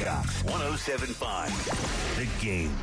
Gamecocks. 1075. The game.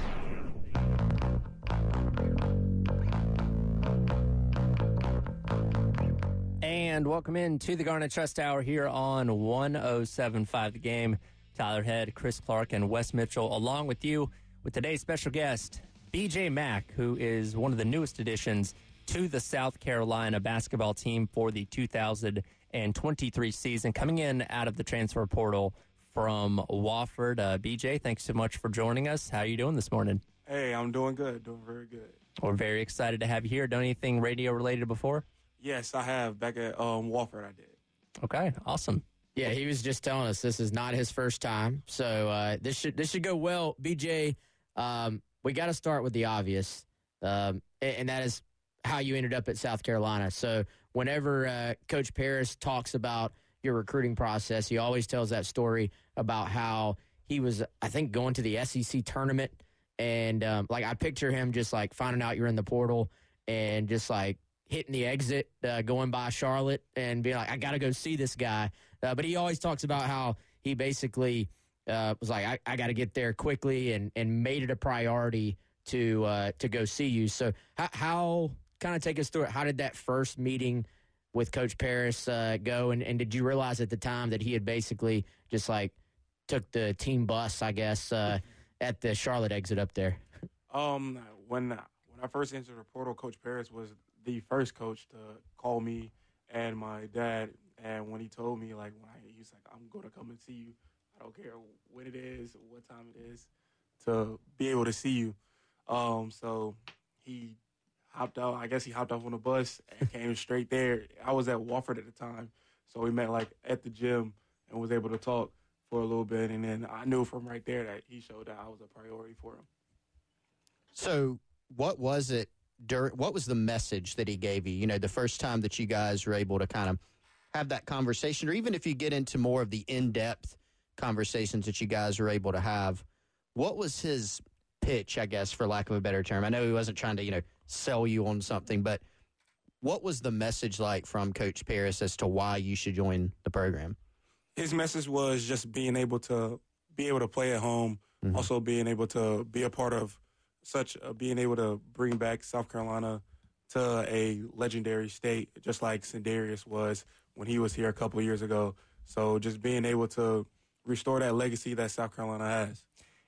And welcome in to the Garnet Trust Hour here on 1075 The Game. Tyler Head, Chris Clark, and Wes Mitchell, along with you with today's special guest, BJ Mack, who is one of the newest additions to the South Carolina basketball team for the 2023 season, coming in out of the transfer portal from Wofford. Uh, BJ, thanks so much for joining us. How are you doing this morning? Hey, I'm doing good. Doing very good. We're very excited to have you here. Done anything radio related before? Yes, I have. Back at um, Wofford, I did. Okay, awesome. Yeah, he was just telling us this is not his first time, so uh, this should this should go well. BJ, um, we got to start with the obvious, um, and, and that is how you ended up at South Carolina. So whenever uh, Coach Paris talks about your recruiting process, he always tells that story about how he was, I think, going to the SEC tournament, and um, like I picture him just like finding out you're in the portal and just like hitting the exit, uh, going by Charlotte, and being like, I got to go see this guy. Uh, but he always talks about how he basically uh, was like, I, I got to get there quickly, and and made it a priority to uh, to go see you. So how, how kind of take us through it? How did that first meeting with Coach Paris uh, go? And, and did you realize at the time that he had basically just like took the team bus, I guess, uh, at the Charlotte exit up there? Um, when when I first entered the portal, Coach Paris was the first coach to call me and my dad. And when he told me, like, when I, he was like, I'm going to come and see you. I don't care when it is, what time it is, to be able to see you. Um, so he hopped out. I guess he hopped off on the bus and came straight there. I was at Wofford at the time, so we met like at the gym and was able to talk for a little bit. And then I knew from right there that he showed that I was a priority for him. So, what was it? During, what was the message that he gave you? You know, the first time that you guys were able to kind of have that conversation, or even if you get into more of the in depth conversations that you guys were able to have, what was his pitch, I guess, for lack of a better term? I know he wasn't trying to, you know, sell you on something, but what was the message like from Coach Paris as to why you should join the program? His message was just being able to be able to play at home, mm-hmm. also being able to be a part of such uh, being able to bring back South Carolina to a legendary state, just like Sindarius was when he was here a couple years ago. So just being able to restore that legacy that South Carolina has.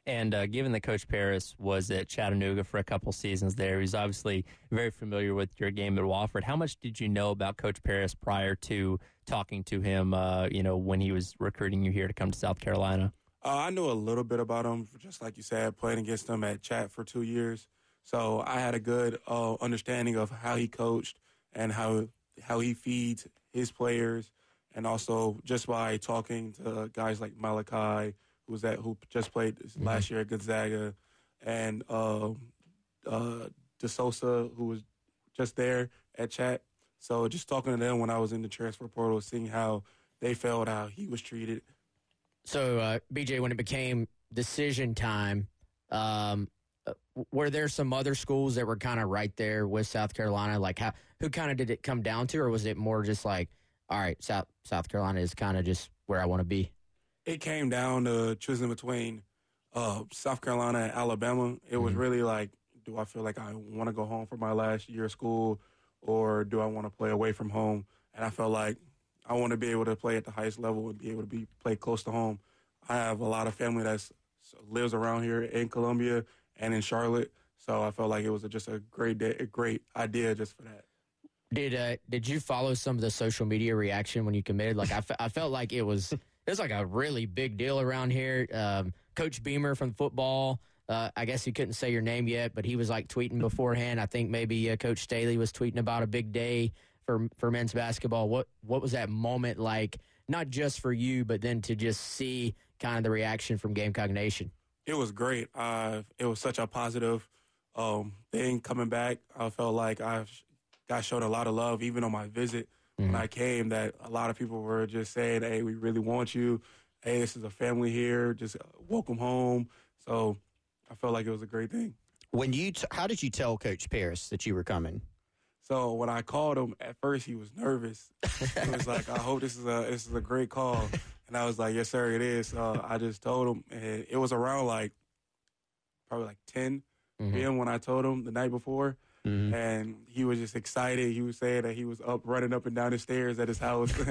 And uh, given that Coach Paris was at Chattanooga for a couple seasons there, he's obviously very familiar with your game at Wofford. How much did you know about Coach Paris prior to talking to him? Uh, you know, when he was recruiting you here to come to South Carolina. Uh, I knew a little bit about him, just like you said, playing against him at Chat for two years. So I had a good uh, understanding of how he coached and how how he feeds his players, and also just by talking to guys like Malachi, was that who just played mm-hmm. last year at Gonzaga, and uh, uh, DeSosa, who was just there at Chat. So just talking to them when I was in the transfer portal, seeing how they felt, how he was treated, so, uh, BJ, when it became decision time, um, uh, were there some other schools that were kind of right there with South Carolina? Like, how who kind of did it come down to, or was it more just like, all right, South South Carolina is kind of just where I want to be? It came down to choosing between uh, South Carolina and Alabama. It was mm-hmm. really like, do I feel like I want to go home for my last year of school, or do I want to play away from home? And I felt like I want to be able to play at the highest level and be able to be play close to home. I have a lot of family that lives around here in Columbia and in Charlotte, so I felt like it was a, just a great day, a great idea just for that. Did uh, did you follow some of the social media reaction when you committed? Like I, f- I felt like it was it was like a really big deal around here. Um, Coach Beamer from football. Uh, I guess he couldn't say your name yet, but he was like tweeting beforehand. I think maybe uh, Coach Staley was tweeting about a big day for for men's basketball. What what was that moment like? Not just for you, but then to just see kind of the reaction from Gamecock Nation. It was great. Uh, it was such a positive um, thing coming back. I felt like I got shown a lot of love, even on my visit when I came. That a lot of people were just saying, "Hey, we really want you. Hey, this is a family here. Just uh, welcome home." So I felt like it was a great thing. When you, t- how did you tell Coach Paris that you were coming? So when I called him, at first he was nervous. he was like, "I hope this is a this is a great call," and I was like, "Yes, sir, it is." Uh, I just told him, and it was around like probably like 10 p.m. when I told him the night before, and he was just excited. He was saying that he was up running up and down the stairs at his house.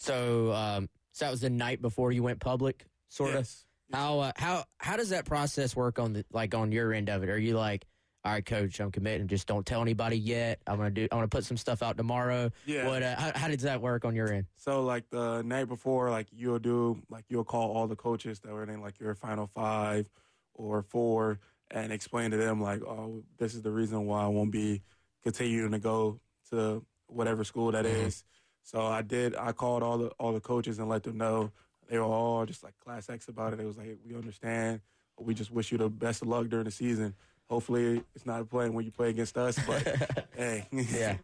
So, um, so that was the night before you went public, sort of. How uh, how how does that process work on the like on your end of it? Are you like, all right, coach, I'm committing, just don't tell anybody yet. I'm gonna do. I'm gonna put some stuff out tomorrow. Yeah. What? Uh, how, how does that work on your end? So like the night before, like you'll do, like you'll call all the coaches that were in like your final five or four and explain to them like, oh, this is the reason why I won't be continuing to go to whatever school that mm-hmm. is. So I did. I called all the all the coaches and let them know. They were all just like class X about it. It was like, we understand. We just wish you the best of luck during the season. Hopefully, it's not a play when you play against us, but hey, Yeah.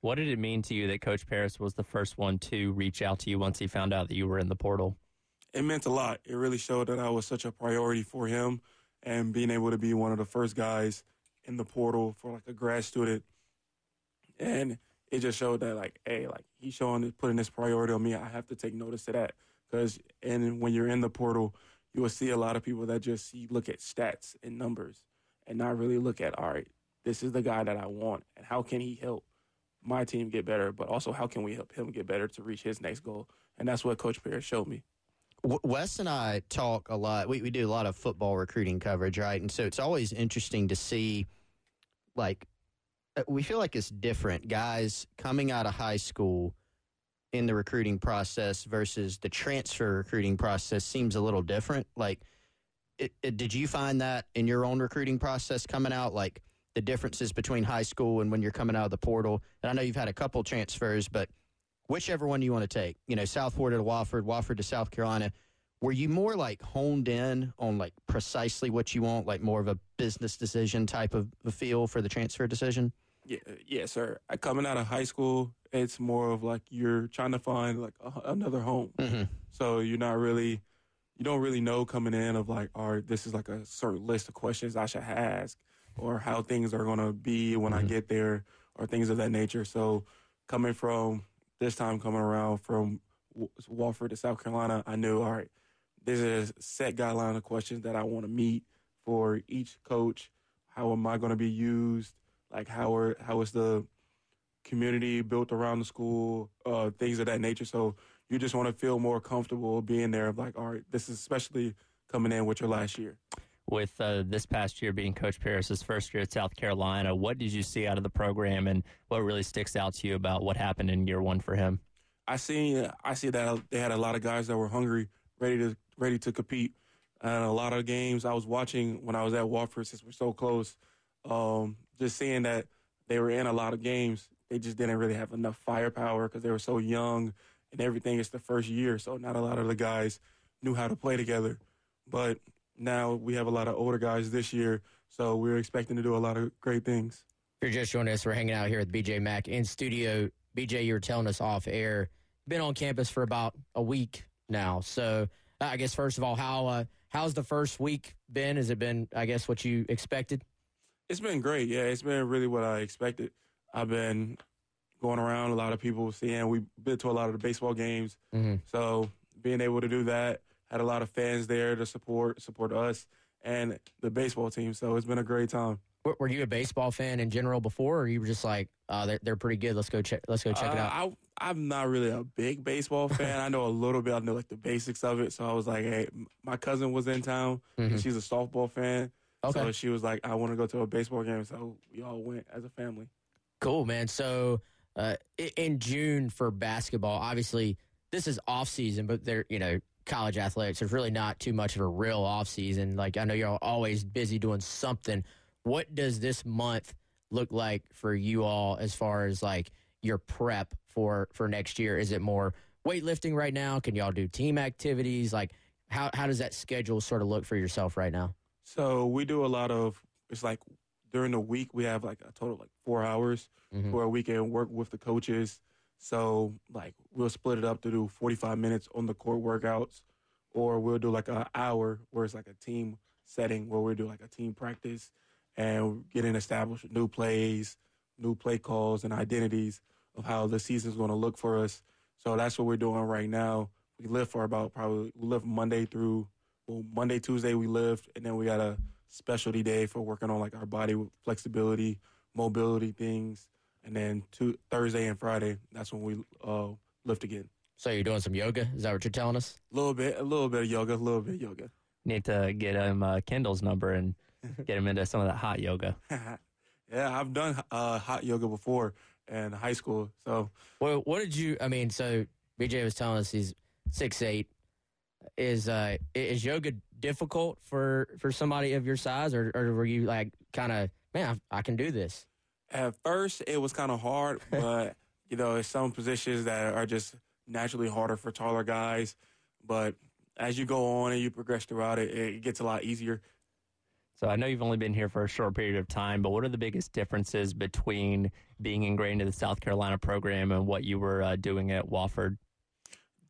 What did it mean to you that Coach Paris was the first one to reach out to you once he found out that you were in the portal? it meant a lot. It really showed that I was such a priority for him and being able to be one of the first guys in the portal for like a grad student. And it just showed that like, hey, like he's showing putting this priority on me. I have to take notice of that because and when you're in the portal, you will see a lot of people that just see look at stats and numbers and not really look at all right, this is the guy that I want and how can he help my team get better, but also how can we help him get better to reach his next goal? And that's what Coach Paris showed me. Wes and I talk a lot. We, we do a lot of football recruiting coverage, right? And so it's always interesting to see, like, uh, we feel like it's different. Guys coming out of high school in the recruiting process versus the transfer recruiting process seems a little different. Like, it, it, did you find that in your own recruiting process coming out? Like, the differences between high school and when you're coming out of the portal? And I know you've had a couple transfers, but whichever one you want to take, you know, South Florida to Wofford, Wofford to South Carolina, were you more like honed in on like precisely what you want, like more of a business decision type of feel for the transfer decision? Yeah, uh, yeah, sir. Uh, coming out of high school, it's more of like you're trying to find like a, another home. Mm-hmm. So you're not really, you don't really know coming in of like, all right, this is like a certain list of questions I should ask, or how things are gonna be when I mm-hmm. get there, or things of that nature. So coming from this time coming around from Wofford to South Carolina, I knew all right, there's a set guideline of questions that I want to meet for each coach. How am I going to be used? Like how are how is the community built around the school? Uh, things of that nature. So you just want to feel more comfortable being there. Like all right, this is especially coming in with your last year. With uh, this past year being Coach Paris's first year at South Carolina, what did you see out of the program, and what really sticks out to you about what happened in year one for him? I see I see that they had a lot of guys that were hungry, ready to ready to compete. And a lot of games I was watching when I was at Wofford, since we're so close, um, just seeing that they were in a lot of games. They just didn't really have enough firepower because they were so young and everything. It's the first year, so not a lot of the guys knew how to play together. But now we have a lot of older guys this year, so we're expecting to do a lot of great things. If you're just joining us, we're hanging out here with BJ Mack in studio. BJ, you were telling us off air, been on campus for about a week now. So I guess first of all, how uh, how's the first week been? Has it been, I guess, what you expected? It's been great. Yeah, it's been really what I expected. I've been going around a lot of people seeing. We've been to a lot of the baseball games, so being able to do that had a lot of fans there to support support us and the baseball team. So it's been a great time. Were you a baseball fan in general before, or you were just like, uh, they're they're pretty good. Let's go check. Let's go check it Uh, out. I, I'm not really a big baseball fan. I know a little bit. I know like the basics of it. So I was like, hey, my cousin was in town. and she's a softball fan. Okay. So she was like, I want to go to a baseball game. So we all went as a family. Cool, man. So uh, in June for basketball, obviously this is off season, but they're you know college athletics. There's really not too much of a real off season. Like I know you're always busy doing something. What does this month look like for you all as far as like your prep for for next year? Is it more weightlifting right now? Can y'all do team activities? Like how how does that schedule sort of look for yourself right now? So we do a lot of. It's like during the week we have like a total of like four hours Mhm. where we can work with the coaches. So like we'll split it up to do 45 minutes on the court workouts, or we'll do like an hour where it's like a team setting where we do like a team practice and getting established new plays, new play calls, and identities of how the season's going to look for us. So that's what we're doing right now. We live for about probably we live Monday through well Monday Tuesday we lift, and then we got a specialty day for working on like our body flexibility, mobility things, and then two, Thursday and Friday that's when we uh, lift again. So you're doing some yoga? Is that what you're telling us? A little bit, a little bit of yoga, a little bit of yoga. Need to get him uh, Kendall's number and get him into some of that hot yoga. yeah, I've done uh, hot yoga before in high school, so Well, what did you? I mean, so BJ was telling us he's six eight. Is uh is yoga difficult for for somebody of your size, or or were you like kind of man, I, I can do this? At first, it was kind of hard, but you know, it's some positions that are just naturally harder for taller guys. But as you go on and you progress throughout it, it gets a lot easier. So I know you've only been here for a short period of time, but what are the biggest differences between being ingrained in the South Carolina program and what you were uh, doing at Wofford?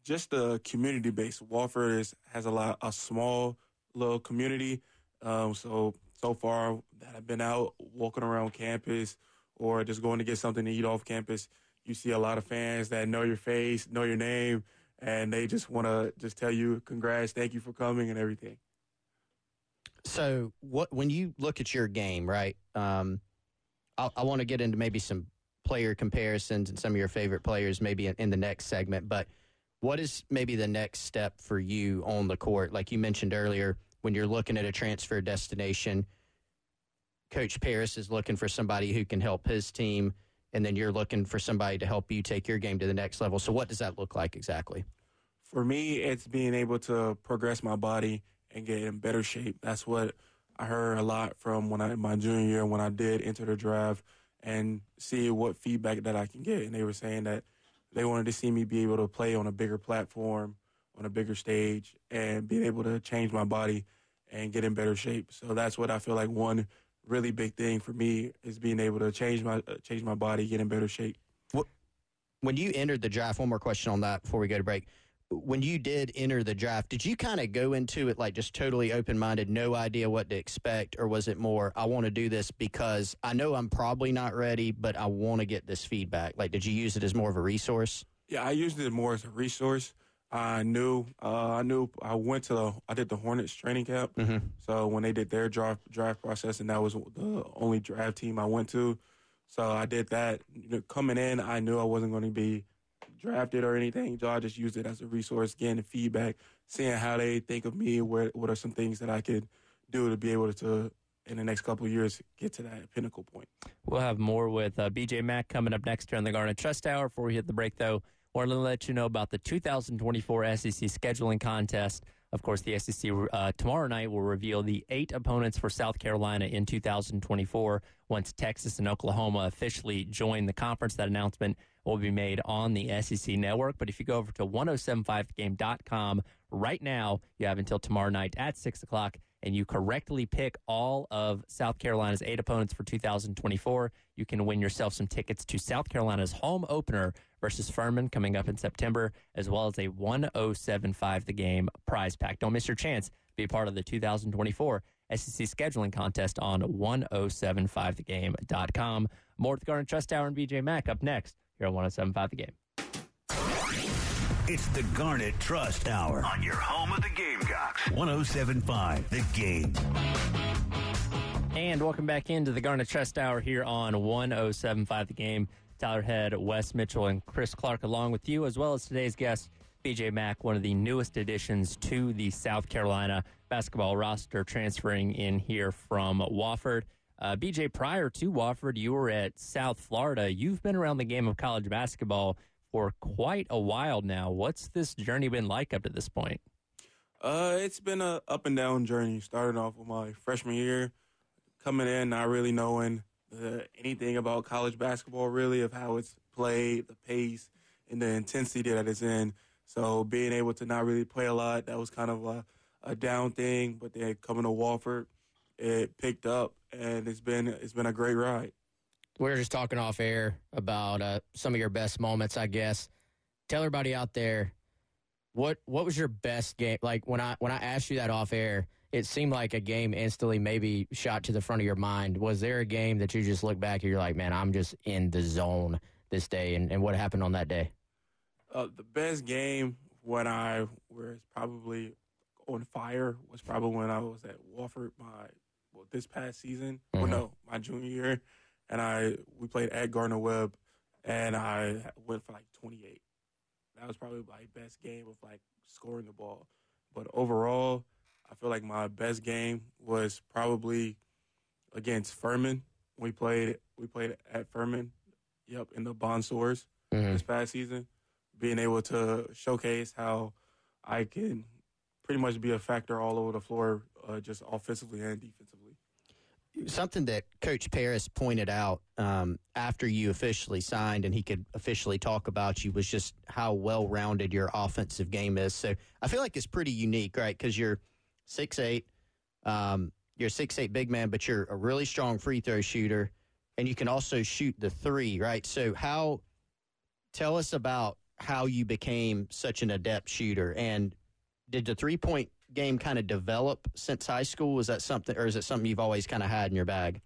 Just the community base. Wofford is has a lot a small little community. Um, so so far that I've been out walking around campus or just going to get something to eat off campus, you see a lot of fans that know your face, know your name, and they just want to just tell you congrats, thank you for coming, and everything. So, what when you look at your game, right? Um, I, I want to get into maybe some player comparisons and some of your favorite players, maybe in, in the next segment. But what is maybe the next step for you on the court? Like you mentioned earlier, when you're looking at a transfer destination, Coach Paris is looking for somebody who can help his team, and then you're looking for somebody to help you take your game to the next level. So, what does that look like exactly? For me, it's being able to progress my body and get in better shape. That's what I heard a lot from when I my junior year when I did enter the draft and see what feedback that I can get. And they were saying that they wanted to see me be able to play on a bigger platform, on a bigger stage, and being able to change my body and get in better shape. So that's what I feel like one really big thing for me is being able to change my uh, change my body, get in better shape. when you entered the draft, one more question on that before we go to break. When you did enter the draft, did you kind of go into it like just totally open minded, no idea what to expect? Or was it more, I want to do this because I know I'm probably not ready, but I want to get this feedback? Like, did you use it as more of a resource? Yeah, I used it more as a resource. I knew, uh, I knew, I went to, the, I did the Hornets training camp. Mhm. So when they did their draft draft process, and that was the only draft team I went to, so I did that. You know, coming in, I knew I wasn't going to be drafted or anything. So I just used it as a resource, getting feedback, seeing how they think of me. Where what are some things that I could do to be able to, in the next couple of years, get to that pinnacle point. We'll have more with uh, BJ Mack coming up next here on the Garnet Trust Hour. Before we hit the break, though, wanted to let you know about the 2024 SEC scheduling contest. Of course, the SEC uh, tomorrow night will reveal the eight opponents for South Carolina in 2024 once Texas and Oklahoma officially join the conference. That announcement will be made on the SEC network. But if you go over to 1075thegame.com right now, you have until tomorrow night at 6 o'clock and you correctly pick all of South Carolina's eight opponents for 2024, you can win yourself some tickets to South Carolina's home opener versus Furman coming up in September, as well as a 1075 the game prize pack. Don't miss your chance. Be a part of the 2024 SEC scheduling contest on 1075thegame.com. More with Garnet Trust Hour and BJ Mack up next here on 1075 the game. It's the Garnet Trust Hour on your home of the Gamecocks. 1075 The Game. And welcome back into the Garnet Trust Hour here on 1075 The Game. Tyler Head, Wes Mitchell, and Chris Clark along with you, as well as today's guest, BJ Mack, one of the newest additions to the South Carolina basketball roster, transferring in here from Wofford. Uh, BJ, prior to Wofford, you were at South Florida. You've been around the game of college basketball for quite a while now. What's this journey been like up to this point? Uh, it's been a up and down journey. Starting off with my freshman year, coming in not really knowing the anything about college basketball really of how it's played, the pace, and the intensity that it's in. So being able to not really play a lot, that was kind of a, a down thing. But then coming to Wofford, it picked up, and it's been it's been a great ride. We were just talking off air about uh, some of your best moments, I guess. Tell everybody out there what what was your best game? Like when I when I asked you that off air, it seemed like a game instantly maybe shot to the front of your mind. Was there a game that you just look back and you're like, man, I'm just in the zone this day, and, and what happened on that day? Uh, the best game when I was probably on fire was probably when I was at Wofford my well, this past season. Well, Mhm. no, my junior year, and I we played at Gardner Webb, and I went for like 28. That was probably my best game of like scoring the ball. But overall, I feel like my best game was probably against Furman. We played we played at Furman. Yep, in the Bon Secours Mhm. this past season, being able to showcase how I can pretty much be a factor all over the floor, uh, just offensively and defensively. something that Coach Paris pointed out um, after you officially signed and he could officially talk about you was just how well rounded your offensive game is. So I feel like it's pretty unique, right? Because you're six eight, um, you're a six eight big man, but you're a really strong free throw shooter, and you can also shoot the three, right? So how? Tell us about how you became such an adept shooter, and did the three point game kind of develop since high school? Was that something, or is it something you've always kind of had in your bag?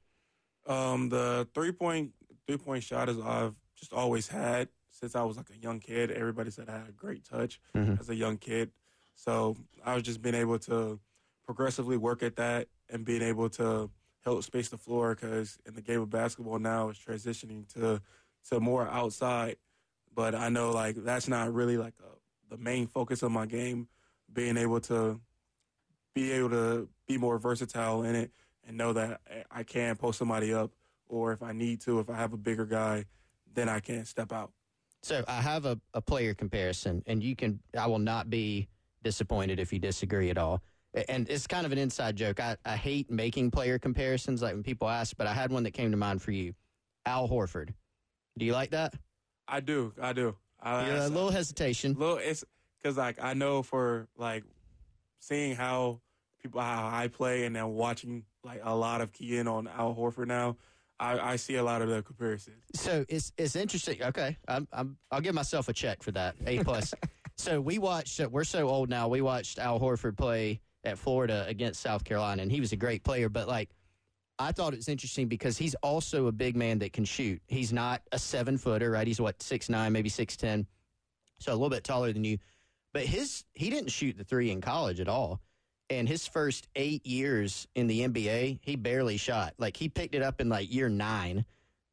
Um, the three point three point shot is I've just always had since I was like a young kid. Everybody said I had a great touch Mhm. as a young kid, so I was just being able to progressively work at that and being able to help space the floor because in the game of basketball now it's transitioning to to more outside. But I know like that's not really like a, the main focus of my game. Being able to be able to be more versatile in it and know that I can post somebody up, or if I need to, if I have a bigger guy, then I can step out. So I have a, a player comparison, and you can. I will not be disappointed if you disagree at all. And it's kind of an inside joke. I, I hate making player comparisons, like when people ask, but I had one that came to mind for you. Al Horford. Do you like that? I do, I do. I, Yeah, a little hesitation. little. It's because like I know for like seeing how people how I play and then watching like a lot of key in on Al Horford now. I, I see a lot of the comparisons. So it's it's interesting. Okay, I'm, I'm I'll give myself a check for that. A plus. so we watched. We're so old now. We watched Al Horford play at Florida against South Carolina, and he was a great player. But like, I thought it was interesting because he's also a big man that can shoot. He's not a seven footer, right? He's what six nine, maybe six ten, so a little bit taller than you. But his he didn't shoot the three in college at all. And his first eight years in the NBA, he barely shot. Like he picked it up in like year nine.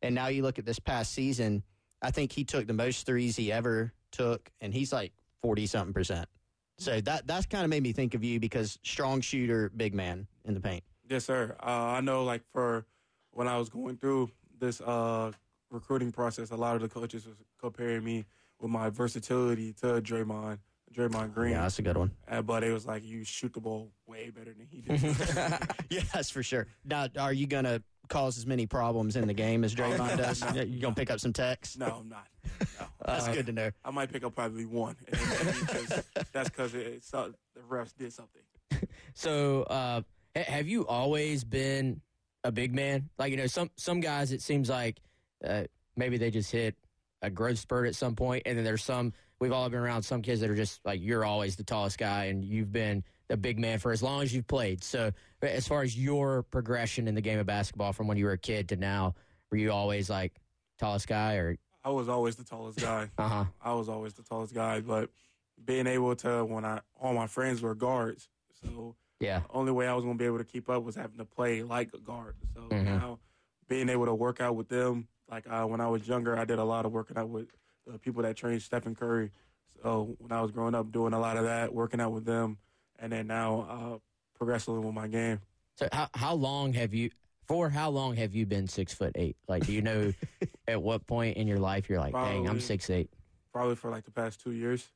And now you look at this past season, I think he took the most threes he ever took, and he's like 40 something percent. So that that's kind of made me think of you because strong shooter, big man in the paint. Yes, sir. Uh, I know, like for when I was going through this uh, recruiting process, a lot of the coaches was comparing me with my versatility to Draymond, Draymond Green. Yeah, that's a good one. Uh, but it was like you shoot the ball way better than he did. yes, for sure. Now, are you going to cause as many problems in the game as Draymond does? No. You going to pick up some texts? no, I'm not. That's Uh, good to know. I might pick up probably one. Because that's because it, the refs did something. So, uh, have you always been a big man? Like you know, some some guys, it seems like uh, maybe they just hit a growth spurt at some point, and then there's some. We've all been around some kids that are just like you're always the tallest guy, and you've been the big man for as long as you've played. So, as far as your progression in the game of basketball from when you were a kid to now, were you always like tallest guy, or I was always the tallest guy. uh huh? I was always the tallest guy, but being able to when I all my friends were guards, so Yeah. the only way I was going to be able to keep up was having to play like a guard. So Mhm. now being able to work out with them, like uh, when I was younger, I did a lot of working out with the people that trained Stephen Curry. So when I was growing up, doing a lot of that, working out with them, and then now uh, progressing with my game. So how how long have you for how long have you been six foot eight? Like, do you know at what point in your life you're like, dang, I'm six eight? Probably for like the past two years.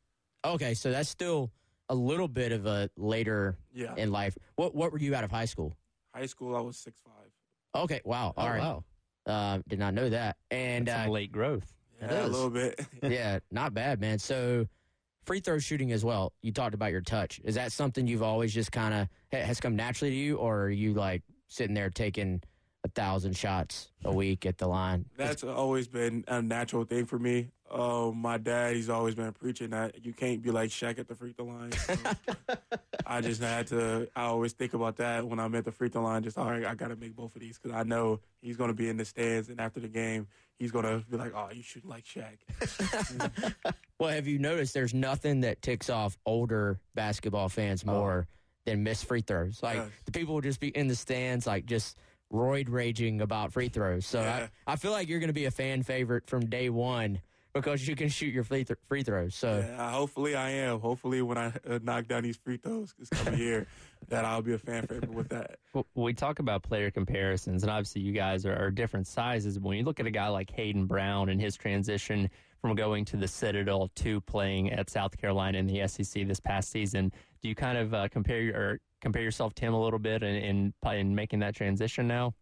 Okay, so that's still a little bit of a later Yeah. in life. What what were you out of high school? High school, I was six five. Okay, wow. Oh, All right. wow. Uh, did not know that. And Some uh, late growth. Yeah, a is. little bit. yeah, not bad, man. So free throw shooting as well. You talked about your touch. Is that something you've always just kind of has come naturally to you, or are you like sitting there taking a thousand shots a week at the line? That's always been a natural thing for me. Um, my dad, he's always been preaching that you can't be like Shaq at the free throw line. So I just had to. I always think about that when I'm at the free throw line. Just all right, I got to make both of these because I know he's going to be in the stands, and after the game, he's going to be like, "Oh, you shouldn't like Shaq." Well, have you noticed there's nothing that ticks off older basketball fans more than missed free throws? Like Yes. the people will just be in the stands, like just roid raging about free throws. So Yeah. I, I feel like you're going to be a fan favorite from day one because you can shoot your free, th- free throws. So Yeah, hopefully I am. Hopefully when I uh, knock down these free throws this coming year, that I'll be a fan favorite with that. Well, we talk about player comparisons, and obviously you guys are, are different sizes. But when you look at a guy like Hayden Brown and his transition from going to the Citadel to playing at South Carolina in the SEC this past season, do you kind of uh, compare your, or compare yourself to him a little bit in, in in making that transition now?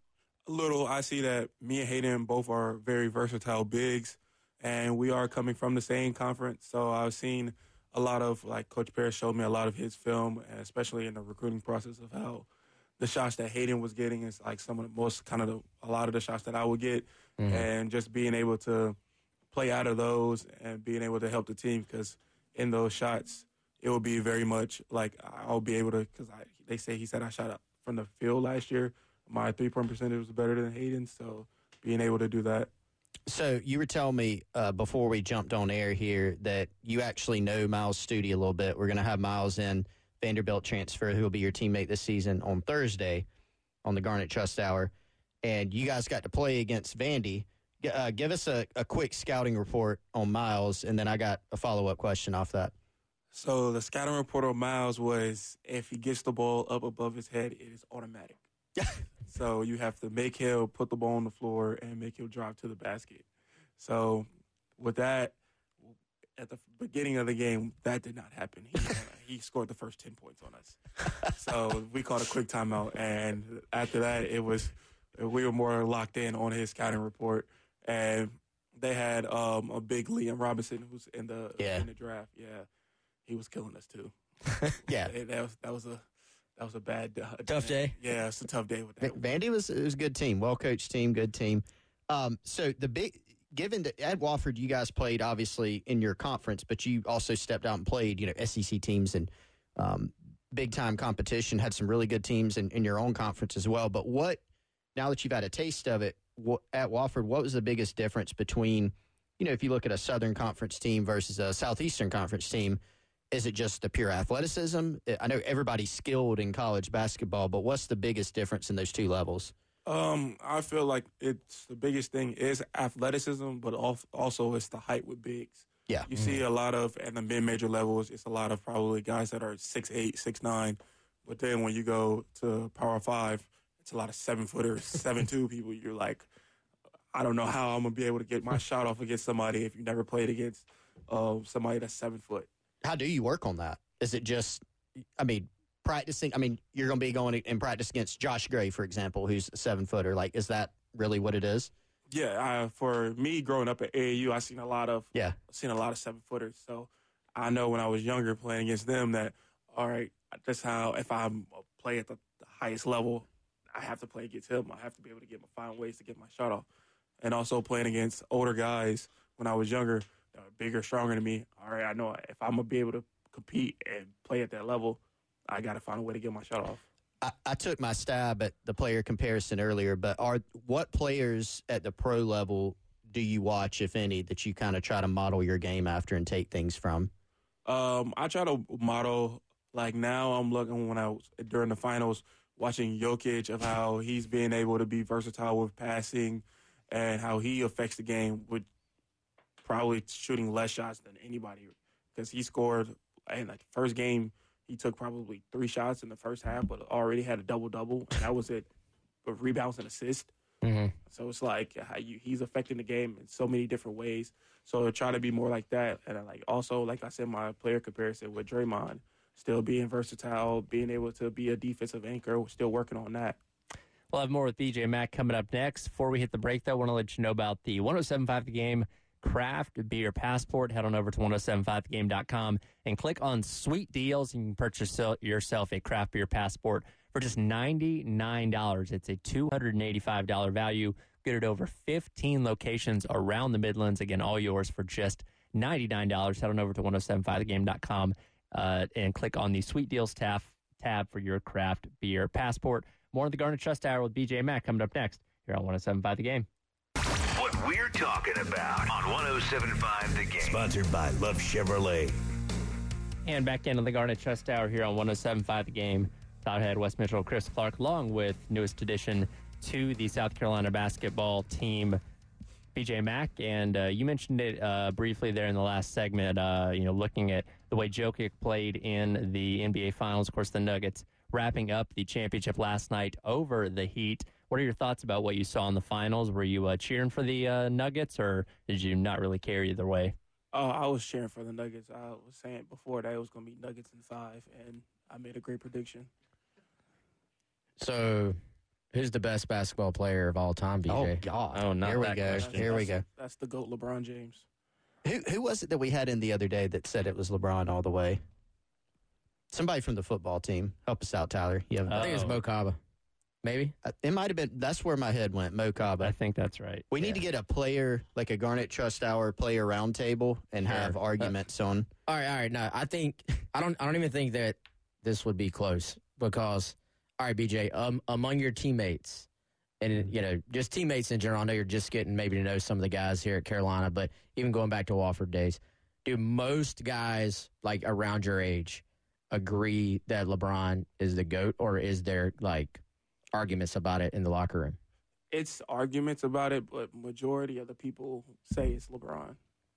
A little, I see that me and Hayden both are very versatile bigs, and we are coming from the same conference. So I've seen a lot of like Coach Paris showed me a lot of his film, and especially in the recruiting process of how the shots that Hayden was getting is like some of the most kind of the, a lot of the shots that I would get, and just being able to play out of those and being able to help the team because in those shots it will be very much like I'll be able to because they say he said I shot up from the field last year. My three point percentage was better than Hayden, so being able to do that. So you were telling me uh, before we jumped on air here that you actually know Myles Stute a little bit. We're going to have Myles in Vanderbilt transfer, who will be your teammate this season on Thursday on the Garnet Trust Hour, and you guys got to play against Vandy. Uh, give us a, a quick scouting report on Myles, and then I got a follow up question off that. So the scouting report on Miles was if he gets the ball up above his head, it is automatic. so you have to make him put the ball on the floor and make him drive to the basket. So with that, at the beginning of the game, that did not happen. He, uh, he scored the first 10 points on us. so we called a quick timeout. And after that, it was we were more locked in on his scouting report. And they had um, a big Liam Robinson who's in the Yeah. in the draft. Yeah, he was killing us too. Yeah, That- that was that was a that was a bad uh, Tough day. Yeah, it's a tough day with that. Vandy was it was a good team, well coached team, good team. Um, so the big given that at Wofford you guys played obviously in your conference, but you also stepped out and played you know SEC teams and um, big time competition. Had some really good teams in, in your own conference as well. But what now that you've had a taste of it at Wofford, what was the biggest difference between you know if you look at a Southern Conference team versus a Southeastern Conference team? Is it just the pure athleticism? I know everybody's skilled in college basketball, but what's the biggest difference in those two levels? Um, I feel like it's the biggest thing is athleticism, but also it's the height with bigs. Yeah. You see a lot of at the mid major levels, it's a lot of probably guys that are six eight, six nine, but then when you go to Power Five, it's a lot of seven footers, seven two people. You're like, I don't know how I'm gonna be able to get my shot off against somebody if you never played against uh, somebody that's seven foot. How do you work on that? Is it just, I mean, practicing? I mean, you're going to be going and practice against Josh Gray, for example, who's a seven footer. Like, is that really what it is? Yeah, uh, for me growing up at AAU, I seen a lot of Yeah. seen a lot of seven footers. So I know when I was younger playing against them that all right, that's how if I'm uh, play at the highest level, I have to play against him. I have to be able to get my find ways to get my shot off. And also playing against older guys when I was younger, that were bigger, stronger than me. All right, I know if I'm gonna be able to compete and play at that level, I got to find a way to get my shot off. I, I took my stab at the player comparison earlier, but are what players at the pro level do you watch, if any, that you kind of try to model your game after and take things from? Um, I try to model like now. I'm looking when I was during the finals, watching Jokic of how he's being able to be versatile with passing, and how he affects the game with probably shooting less shots than anybody because he scored in like the first game. He took probably three shots in the first half, but already had a double double, and that was it. With rebounds and assists. Mm-hmm. So it's like how you, he's affecting the game in so many different ways. So try to be more like that, and I like also like I said, my player comparison with Draymond, still being versatile, being able to be a defensive anchor, still working on that. We'll have more with BJ Mack coming up next. Before we hit the break, though, I want to let you know about the 1075 The Game Craft Beer Passport. Head on over to 1075thegame.com and click on Sweet Deals. You can purchase yourself a craft beer passport for just $99. It's a $285 value. Get it over 15 locations around the Midlands. Again, all yours for just $99. Head on over to 1075thegame.com uh, and click on the Sweet Deals tab, tab for your craft beer passport. More on the Garnet Trust Hour with BJ Mack coming up next here on 1075 The Game. What we're talking about on 1075 The Game. Sponsored by Love Chevrolet. And back into the Garnet Trust Hour here on 1075 The Game. Todd Head, Wes Mitchell, Chris Clark, along with newest addition to the South Carolina basketball team, BJ Mack. And uh, you mentioned it uh, briefly there in the last segment, uh, you know, looking at the way Jokic played in the NBA Finals. Of course, the Nuggets wrapping up the championship last night over the Heat. What are your thoughts about what you saw in the finals? Were you uh, cheering for the uh, Nuggets, or did you not really care either way? Uh, I was cheering for the Nuggets. I was saying before that it was going to be Nuggets in five, and I made a great prediction. So, who's the best basketball player of all time, BJ? Oh God! Oh, not Here we that go. question. Here we go. That's the goat, LeBron James. Who who was it that we had in the other day that said it was LeBron all the way? Somebody from the football team. Help us out, Tyler. You have I think it's Oh. Mo Kaba. Maybe. Uh, it might have been. That's where my head went. Mo I think that's right. We need to get a player like a Garnet Trust Hour player roundtable and Sure. have arguments on. All right, all right. No, I think I don't. I don't even think that this would be close because, all right, BJ, um, among your teammates, and you know, just teammates in general. I know you're just getting maybe to know some of the guys here at Carolina, but even going back to Wofford days, do most guys like around your age agree that LeBron is the goat, or is there like arguments about it in the locker room? It's arguments about it, but majority of the people say it's LeBron.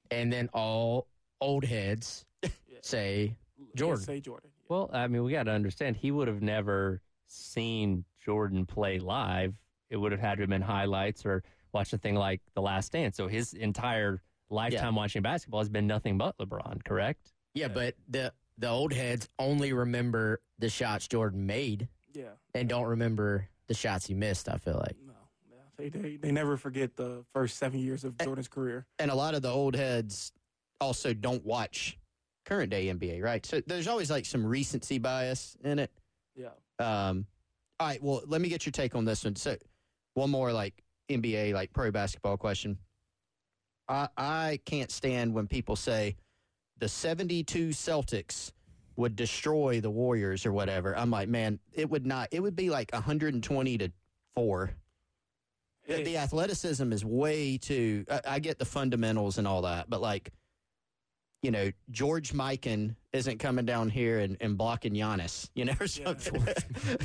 And then all old heads Yeah. say Yeah, Jordan. say Jordan. Yeah. Well, I mean, we got to understand he would have never seen Jordan play live. It would have had to have been highlights or watch a thing like The Last Dance. So his entire lifetime watching basketball has been nothing but LeBron, correct? Yeah, but the the old heads only remember the shots Jordan made yeah. and don't remember the shots he missed. I feel like. No. Yeah. They, they they never forget the first seven years of Jordan's career. And a lot of the old heads also don't watch current day NBA, right? So there's always like some recency bias in it. Yeah. Um, all right. Well, let me get your take on this one. So, one more like NBA, like pro basketball question. I I can't stand when people say the 72 Celtics would destroy the Warriors or whatever. I'm like, man, it would not. It would be like 120 to four. The, the athleticism is way too. I, I get the fundamentals and all that, but like, you know, George Mikan isn't coming down here and, and blocking Giannis, you know, or Yeah. something. yeah,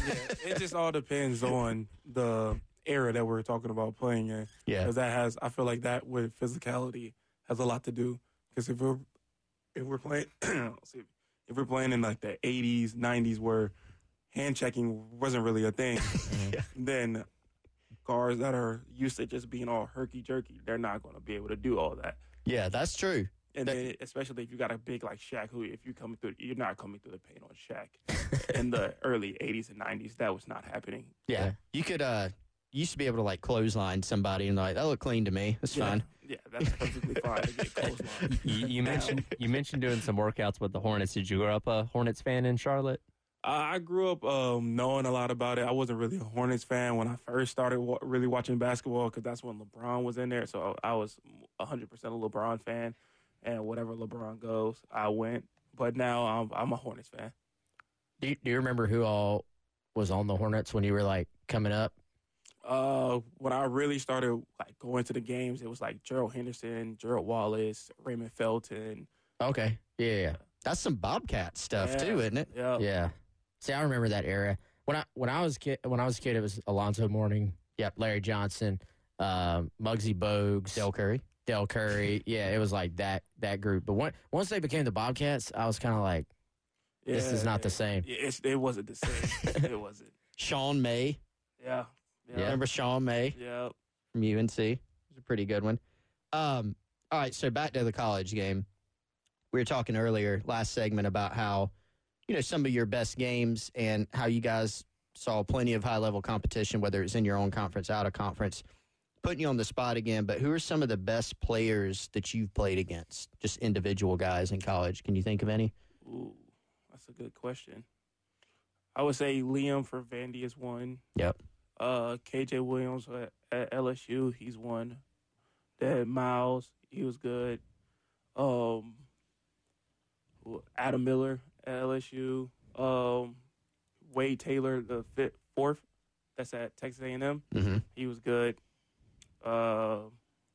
it just all depends on the era that we're talking about playing in. yeah. Because that has, I feel like that with physicality has a lot to do. Because if we're if we're playing, if we're playing in like the '80s, '90s, where hand checking wasn't really a thing, then guards that are used to just being all herky jerky, they're not going to be able to do all that. Yeah, that's true. And That- then, especially if you got a big like Shaq, who if you coming through, you're not coming through the paint on Shaq. in the early '80s and '90s, that was not happening. Yeah. Yeah. You could uh you used to be able to like clothesline somebody and like that look clean to me. That's yeah, fine. Yeah, that's perfectly fine to get clotheslined. You, you mentioned you mentioned doing some workouts with the Hornets. Did you grow up a Hornets fan in Charlotte? I I grew up um, knowing a lot about it. I wasn't really a Hornets fan when I first started wa- really watching basketball because that's when LeBron was in there. So I was 100% a LeBron fan, and whatever LeBron goes, I went. But now I'm, I'm a Hornets fan. Do you, do you remember who all was on the Hornets when you were like coming up? Uh, when I really started like going to the games, it was like Gerald Henderson, Gerald Wallace, Raymond Felton. Okay. Yeah, yeah, That's some Bobcat stuff Yeah. too, isn't it? Yeah, yeah. See, I remember that era. When I when I was kid when I was a kid, it was Alonzo Mourning, yep, Larry Johnson, um, Muggsy Bogues, Del Curry. Del Curry. Yeah, it was like that that group. But when, once they became the Bobcats, I was kind of like, this is not the same. yeah, It's, it wasn't the same. it wasn't. Sean May. Yeah. Yeah. Remember Sean May Yeah. from UNC? It was a pretty good one. Um, all right, so back to the college game. We were talking earlier, last segment, about how, you know, some of your best games and how you guys saw plenty of high level competition, whether it's in your own conference, out of conference. Putting you on the spot again, but who are some of the best players that you've played against? Just individual guys in college. Can you think of any? Ooh, that's a good question. I would say Liam for Vandy is one. Yep. Uh, KJ Williams at, at LSU, he's one. Then Myles, he was good. Um, Adam Miller at LSU. Um, Wade Taylor, the fifth, fourth, that's at Texas A&M. Mm-hmm. He was good. Uh,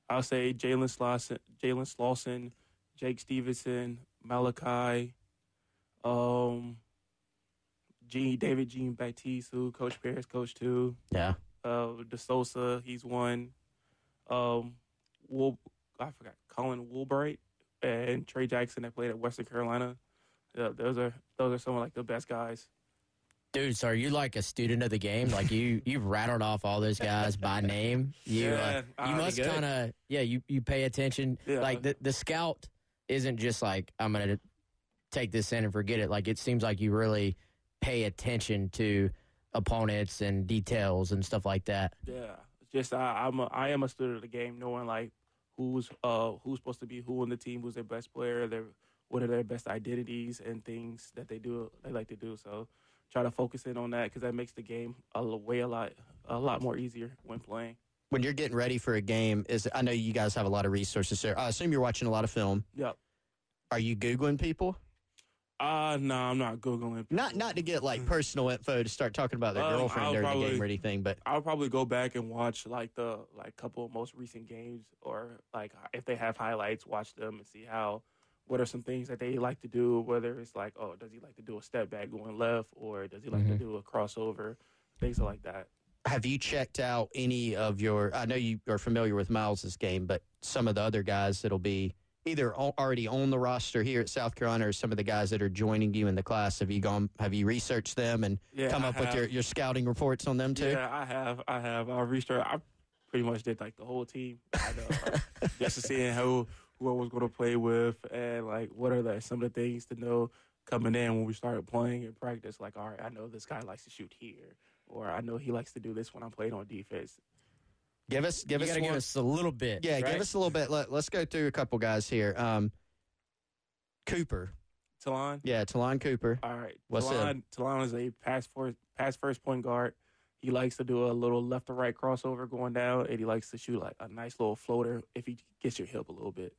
I'll say Jalen Slawson, Jalen Slawson, Jake Stevenson, Malachi, um, Gene David Gene Baptiste, who Coach Paris coached too. Yeah. Uh, De Sosa, he's one. Um, Wool, I forgot Colin Woolbright and Trey Jackson that played at Western Carolina. Yeah, those are those are some of like the best guys. Dude, so are you like a student of the game? Like you, you've rattled off all those guys by name. You, Yeah, uh, you I'm must kind of, yeah. You you pay attention. Yeah. Like the the scout isn't just like I'm gonna take this in and forget it. Like it seems like you really pay attention to opponents and details and stuff like that. Yeah, just I, I'm a, I am a student of the game, knowing like who's uh who's supposed to be who on the team, who's their best player, their what are their best identities and things that they do they like to do. So try to focus in on that because that makes the game a way a lot a lot more easier when playing. When you're getting ready for a game, is I know you guys have a lot of resources there. I assume you're watching a lot of film. Yep. Are you googling people? Uh no, I'm not googling. Not not to get like personal info to start talking about their Um, girlfriend I'll during the game or anything, but I'll probably go back and watch like the like couple of most recent games, or like if they have highlights, watch them and see how what are some things that they like to do. Whether it's like, oh, does he like to do a step back going left, or does he like to do a crossover, things like that. have you checked out any of your? I know you are familiar with Myles's game, but some of the other guys that'll be either already on the roster here at South Carolina, or some of the guys that are joining you in the class. Have you gone? Have you researched them and Yeah, come up with your, your scouting reports on them too? Yeah, I have. I have. I researched. I pretty much did like the whole team, I know, uh, just to see who who I was going to play with and like what are the some of the things to know coming in when we started playing in practice. Like, all right, I know this guy likes to shoot here, or I know he likes to do this when I'm playing on defense. Give us give you us gotta give us a little bit. yeah, right? give us a little bit. Let, let's go through a couple guys here. Um, Cooper, Ta'Lon. yeah, Ta'Lon Cooper. All right. What's Ta'Lon, Ta'Lon is a pass first, pass first point guard. He likes to do a little left to right crossover going down, and he likes to shoot like a nice little floater if he gets your hip a little bit.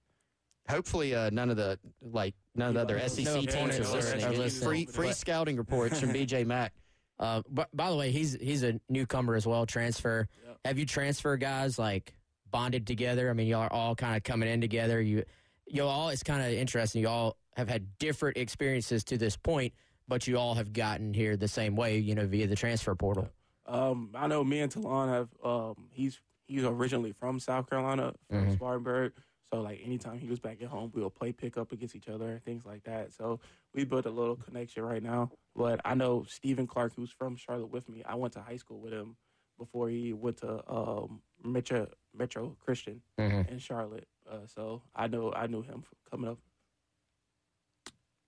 Hopefully, uh, none of the like none of the other SEC opponents teams are listening. Free free scouting reports from BJ Mack. Uh, but by the way, he's he's a newcomer as well. Transfer. Yep. Have you transfer guys like bonded together? I mean, y'all are all kind of coming in together. You you all. It's kind of interesting. You all have had different experiences to this point, but you all have gotten here the same way. You know, via the transfer portal. Um, I know me and Ta'Lon have. Um, he's he's originally from South Carolina, from Mhm. Spartanburg. So like anytime he was back at home, we would play pickup against each other and things like that. So we built a little connection right now. But I know Stephen Clark, who's from Charlotte with me. I went to high school with him before he went to um, Metro Metro Christian Mhm. in Charlotte. Uh, so I know I knew him coming up.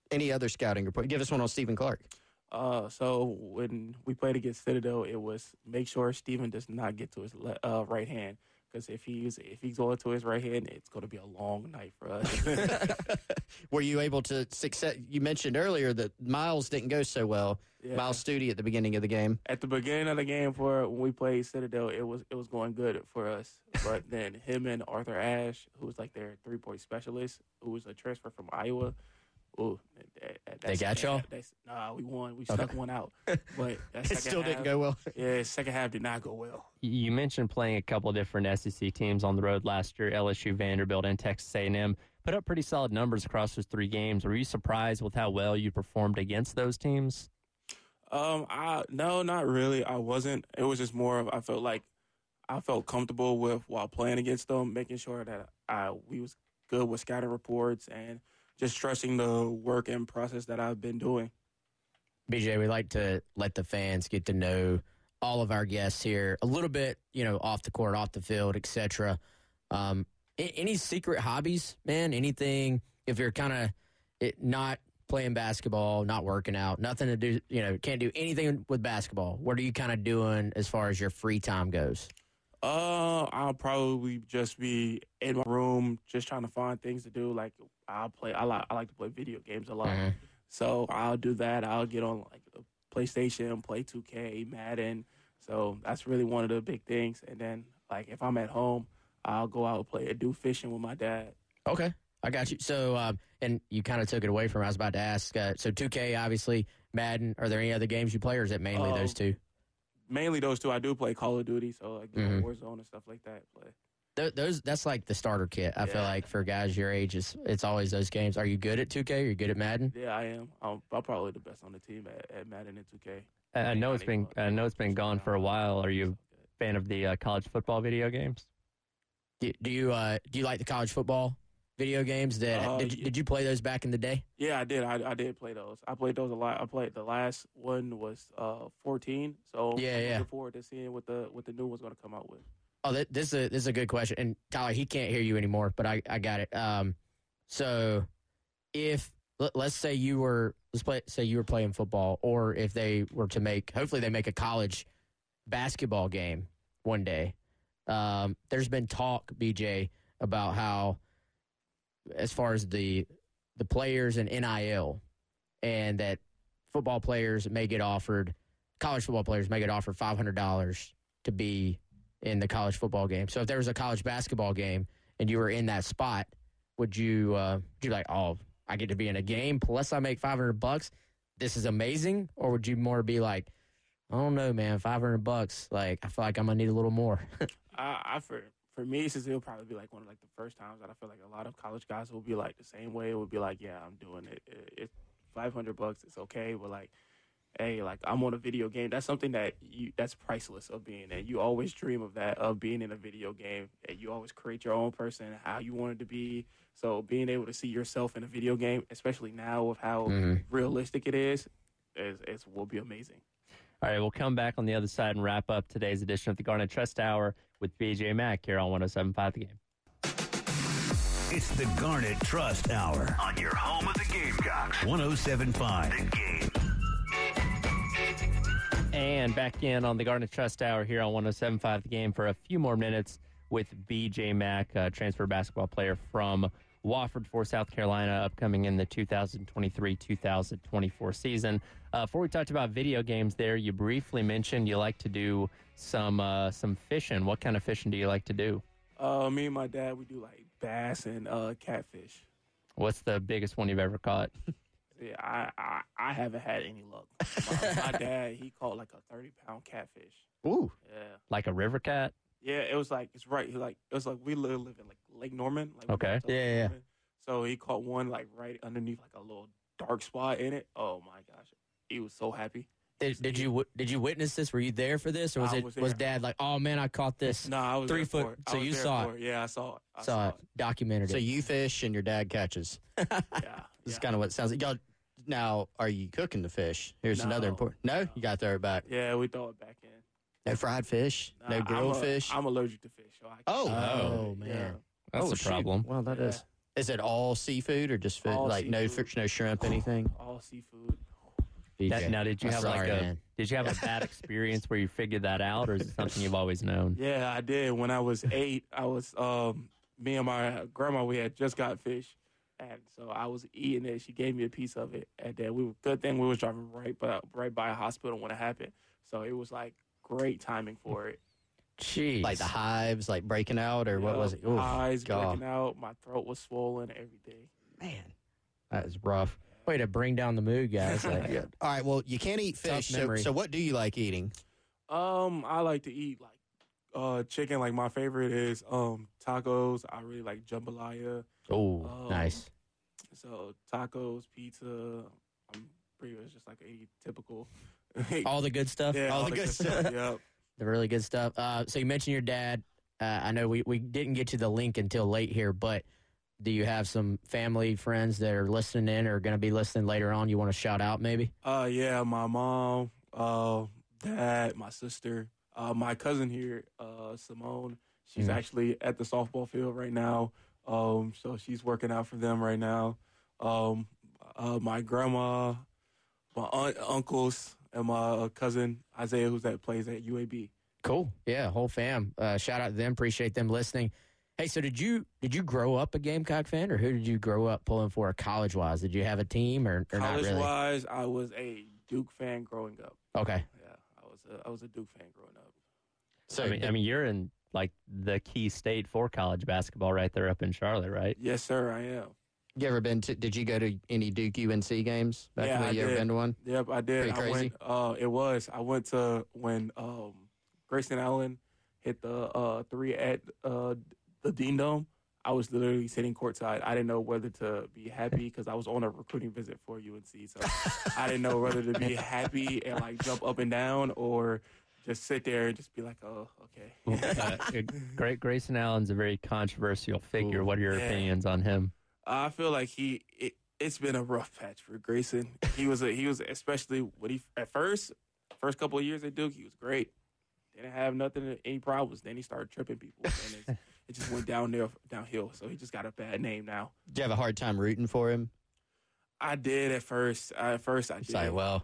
Any other scouting report? Give us one on Stephen Clark. Uh, so when we played against Citadel, it was make sure Stephen does not get to his le- uh, right hand because if he's if he's going to his right hand, it's going to be a long night for us. Were you able to success? You mentioned earlier that Myles didn't go so well. Yeah. Myles Stute at the beginning of the game. At the beginning of the game, for when we played Citadel, it was it was going good for us. But then him and Arthur Ashe, who was like their three point specialist, who was a transfer from Iowa. Ooh, that, that, They got y'all? That's, nah, we won. We stuck one out, but that It second still didn't go well. Yeah, second half did not go well. You mentioned playing a couple of different SEC teams on the road last year: LSU, Vanderbilt, and Texas A&M. Put up pretty solid numbers across those three games. Were you surprised with how well you performed against those teams? Um, I no, not really. I wasn't. It was just more of I felt like I felt comfortable with while playing against them, making sure that I we was good with scouting reports and just trusting the work and process that I've been doing. BJ, we like to let the fans get to know all of our guests here a little bit, you know, off the court, off the field, etc. Um, any secret hobbies, man? Anything? If you're kind of not playing basketball, not working out, nothing to do, you know, can't do anything with basketball. What are you kind of doing as far as your free time goes? Uh, I'll probably just be in my room, just trying to find things to do. Like I'll play. I like I like to play video games a lot, Mhm. so I'll do that. I'll get on like PlayStation, play 2K, Madden. So that's really one of the big things. And then like if I'm at home, I'll go out and play do fishing with my dad. Okay, I got you. So, um, and you kind of took it away from. I was about to ask. Uh, so, 2K, obviously, Madden. Are there any other games you play, or is it mainly Oh, those two? Mainly those two. I do play Call of Duty, so like you know, Warzone and stuff like that. Play. Th- those that's like the starter kit. I feel Yeah. like for guys your age, it's it's always those games. Are you good at 2K? Are you good at Madden? Yeah, I am. I'm, I'm probably the best on the team at, at Madden and 2K. I I know it's been I know it's been gone for a while. Are you a fan of the uh, college football video games? Do, do you uh, do you like the college football video games? That Uh, did, you- did you play those back in the day? Yeah, I did. I, I did play those. I played those a lot. I played the last one was uh 14. So Yeah, I'm yeah. looking forward to seeing what the what the new one's going to come out with. Oh, th- this is a, this is a good question. And Tyler, he can't hear you anymore, but I, I got it. Um, so if let, let's say you were let's play say you were playing football, or if they were to make, hopefully they make a college basketball game one day. Um, there's been talk, BJ, about how as far as the the players and NIL, and that football players may get offered, college football players may get offered five hundred dollars to be in the college football game. So if there was a college basketball game and you were in that spot, would you uh, would you like, oh, I get to be in a game plus I make five hundred bucks? This is amazing, or would you more be like, I don't know, man, five hundred bucks. Like I feel like I'm gonna need a little more. I, I for for me, since it'll probably be like one of like the first times that I feel like a lot of college guys will be like the same way. It would be like, yeah, I'm doing it. it it's 500 bucks. It's okay, but like. Hey, like I'm on a video game. That's something that you that's priceless of being and you always dream of that of being in a video game. And you always create your own person, how you want it to be. So being able to see yourself in a video game, especially now with how Mhm. realistic it is, is, is will be amazing. All right, we'll come back on the other side and wrap up today's edition of the Garnet Trust Hour with BJ Mack here on 107.5 The Game. It's the Garnet Trust Hour on your home of the Gamecocks. 1075 The Game. And back in on the Garnet Trust Hour here on 107.5 The Game for a few more minutes with BJ Mack, a transfer basketball player from Wofford for South Carolina, upcoming in the 2023-2024 season. Uh, before we talked about video games there, you briefly mentioned you like to do some uh, some fishing. What kind of fishing do you like to do? Uh, me and my dad, we do like bass and uh, catfish. What's the biggest one you've ever caught? Yeah, I, I, I haven't had any luck. My, my dad, he caught like a thirty pound catfish. Ooh, Yeah, Like a river cat? yeah. It was like it's right. He like it was like we live, live in like Lake Norman. Like Okay. Yeah, Lake yeah, yeah. Norman. So he caught one like right underneath like a little dark spot in it. Oh my gosh, he was so happy. Did, did you did you witness this? Were you there for this, or was I it was was. Dad like, oh man, I caught this? No, I was Three there foot- For it. I so was you there saw it? Yeah, I saw it. I saw it, documented so it. you fish and your dad catches. Yeah, This is kind of what it sounds like. Y'all, now, are you cooking the fish? Here's another important. No, you got to throw it back. Yeah, we throw it back in. No fried fish. Nah, no grilled I'm a- fish. I'm allergic to fish. So I oh, oh. oh Yeah. Man, That's oh, a shoot. problem. Well, that Yeah. is. Is it all seafood or just food? All like no fish, no shrimp, anything? all seafood. BJ. That- now, did you I'm have sorry, like a man. did you have a bad experience where you figured that out, or is it something you've always known? Yeah, I did. When I was eight, I was um me and my grandma we had just got fish, and so I was eating it. She gave me a piece of it, and then we were good thing we was driving right by right by a hospital when it happened. So it was like great timing for it. Jeez, Like the hives, like breaking out, or what was it? Oof, Eyes God. breaking out. My throat was swollen. every day. Man, that is rough. way to bring down the mood, guys. Like, Yeah. All right. Well, you can't eat Tough fish. So, memory. so, what do you like eating? Um, I like to eat like uh chicken. Like my favorite is um tacos. I really like jambalaya. oh, Um, nice. So tacos, pizza. I'm pretty much just like a typical. All the good stuff. yeah, all the good stuff. Yep. The really good stuff. Uh, so you mentioned your dad. Uh, I know we, we didn't get to the link until late here, but do you have some family friends that are listening in or going to be listening later on? You want to shout out maybe? Uh, yeah, my mom, uh, dad, my sister, uh, my cousin here, uh, Simone. She's Mhm. actually at the softball field right now. Um, so she's working out for them right now. Um, uh, my grandma, my aunt, uncles, and my uh, cousin Isaiah, who's that plays at UAB. Cool. Yeah, whole fam. Uh, shout out to them. Appreciate them listening. Hey, so did you did you grow up a Gamecock fan, or who did you grow up pulling for college wise? Did you have a team, or, or not College really? wise, I was a Duke fan growing up. Okay. Yeah, I was a, I was a Duke fan growing up. So I mean, I mean, you're in like the key state for college basketball, right there up in Charlotte, right? Yes, sir, I am. You ever been to? Did you go to any Duke UNC games back Yeah, in the I day? You ever did. been to one? Yep, I did. Pretty I crazy? went. Uh, it was. I went to when um, Grayson Allen hit the uh, three at uh, the Dean Dome. I was literally sitting courtside. I didn't know whether to be happy because I was on a recruiting visit for UNC. So I didn't know whether to be happy and like jump up and down or just sit there and just be like, oh, okay. uh, Great Grayson Allen's a very controversial figure. Ooh, what are your yeah. opinions on him? I feel like he it, it's been a rough patch for Grayson. He was a he was especially when he at first first couple of years at Duke he was great. Didn't have nothing any problems. Then he started tripping people and it, it just went down there downhill. So he just got a bad name now. Did you have a hard time rooting for him? I did at first. At first I It's did. like, well,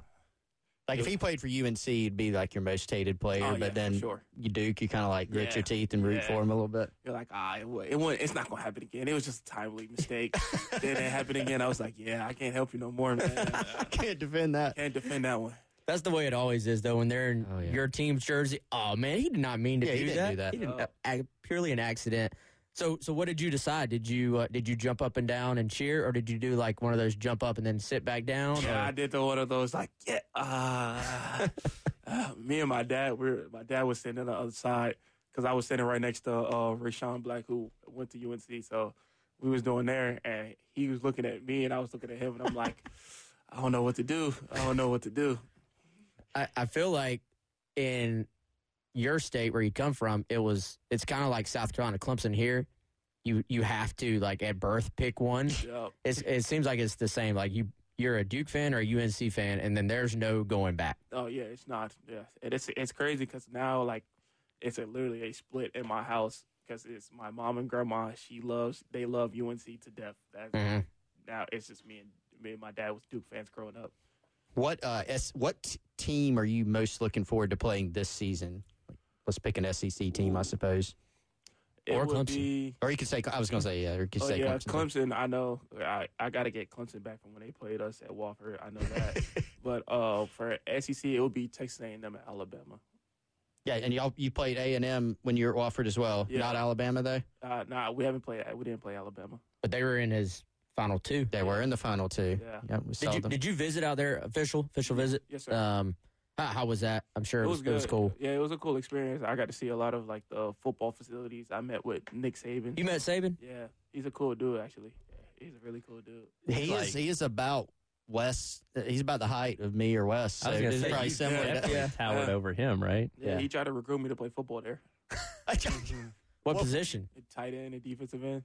like if he played for UNC, he'd be like your most hated player. Oh, yeah, but then sure. you Duke, you kind of like grit Yeah, your teeth and root yeah. for him a little bit. You're like, ah, it, it won't, it's not gonna happen again. It was just a timely mistake. then it happened again. I was like, yeah, I can't help you no more, man. I Can't defend that. can't defend that one. That's the way it always is, though. When they're in Oh, yeah. your team's jersey, oh man, he did not mean to Yeah, do, he didn't that. do that. He didn't. No. a- purely an accident. So, so what did you decide? Did you uh, did you jump up and down and cheer, or did you do like one of those jump up and then sit back down? Yeah, or- I did the one of those like yeah. Uh, uh, me and my dad, we my dad was sitting on the other side because I was sitting right next to uh, Rechon Black, who went to UNC. So we was doing there, and he was looking at me, and I was looking at him, and I'm like, I don't know what to do. I don't know what to do. I, I feel like in your state where you come from, it was it's kind of like South Carolina, Clemson here. You you have to like at birth pick one. It's, it seems like it's the same. Like you you're a Duke fan or a UNC fan, and then there's no going back. Oh yeah, it's not. Yeah, and it's it's crazy because now like it's a, literally a split in my house because it's my mom and grandma. She loves they love UNC to death. That Mhm. now it's just me and me and my dad was Duke fans growing up. What uh, S, what team are you most looking forward to playing this season? Like, let's pick an SEC team, I suppose. It Or would Clemson. be- Or you could say I was going to say yeah. Or you could oh say yeah, Clemson. Clemson. I know. I I got to get Clemson back from when they played us at Wofford. I know that. but uh, for SEC, it would be Texas A&M and Alabama. Yeah, and y'all you played A and M when you were Wofford as well. Yeah. Not Alabama though. Uh, nah, we haven't played. We didn't play Alabama. But they were in his final two. They were in the final two. Yeah. Yep, we saw Did you them. did you visit out there official official visit? Yes, sir. Um, how, how was that? I'm sure it, was, good. it was cool. Yeah, it was a cool experience. I got to see a lot of like the football facilities. I met with Nick Saban. You met Saban? Yeah, he's a cool dude. Actually, yeah, he's a really cool dude. he like- is he is about Wes. He's about the height of me or Wes. So I was going to say, probably you similar. to- definitely Yeah. towered Yeah. over him, right? Yeah, Yeah. he tried to recruit me to play football there. What Well- position? Tight end and defensive end.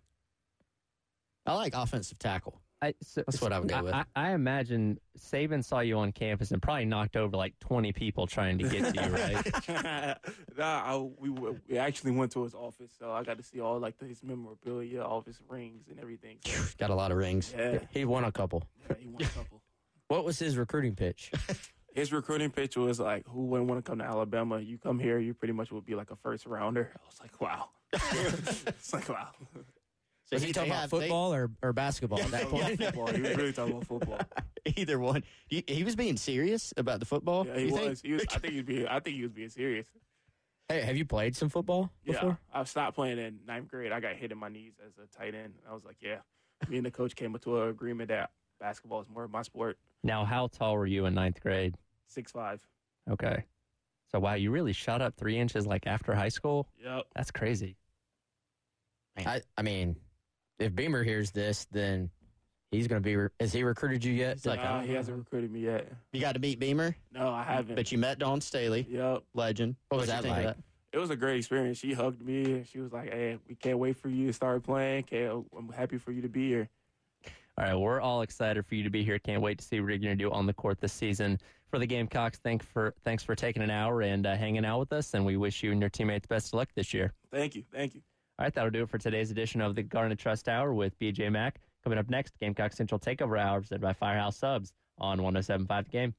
I like offensive tackle. I, so, That's what I would go with. I, I imagine Saban saw you on campus and probably knocked over like 20 people trying to get to you, right? nah, I, we we actually went to his office, so I got to see all like the, his memorabilia, all of his rings and everything. So, Got a lot of rings. yeah, He won a couple. yeah, he won a couple. What was his recruiting pitch? His recruiting pitch was like, "Who wouldn't want to come to Alabama? You come here, you pretty much would be like a first rounder." I was like, "Wow." it's like, "Wow." So Was he talking about have- they- football or, or basketball at that Talking about point? football. He was really talking about football. either one. He, he was being serious about the football. Yeah, he you was. think? He was. I think he was being. I think he was being serious. Hey, have you played some football Yeah, before? I stopped playing in ninth grade. I got hit in my knees as a tight end. I was like, "Yeah." Me and the coach came to an agreement that basketball is more of my sport. now, how tall were you in ninth grade? Six five. Okay. So, wow, you really shot up three inches like after high school? Yep. That's crazy. I, I mean, if Beamer hears this, then he's going to be. Re- has he recruited you yet? It's like, Nah, he hasn't recruited me yet. You got to meet Beamer, No, I haven't. but you met Dawn Staley, Yep. legend. What was What'd that you think like? It was a great experience. She hugged me and she was like, "Hey, we can't wait for you to start playing. Can't, I'm happy for you to be here." All right, we're all excited for you to be here. Can't wait to see what you're going to do on the court this season. For the Gamecocks, thank for thanks for taking an hour and uh, hanging out with us, and we wish you and your teammates the best of luck this year. Thank you. Thank you. All right, that'll do it for today's edition of the Garnet Trust Hour with BJ Mack. Coming up next, Gamecock Central Takeover Hour presented by Firehouse Subs on 107.5 The Game.